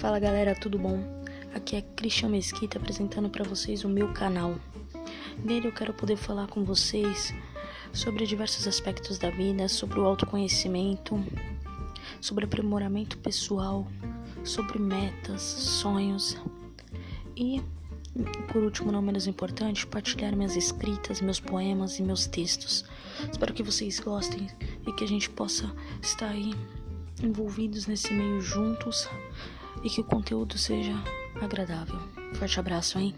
Fala galera, tudo bom? Aqui é Cristian Mesquita apresentando para vocês o meu canal. Nele eu quero poder falar com vocês sobre diversos aspectos da vida, sobre o autoconhecimento, sobre aprimoramento pessoal, sobre metas, sonhos e, por último, não menos importante, partilhar minhas escritas, meus poemas e meus textos. Espero que vocês gostem e que a gente possa estar aí envolvidos nesse meio juntos e que o conteúdo seja agradável. Forte abraço, hein?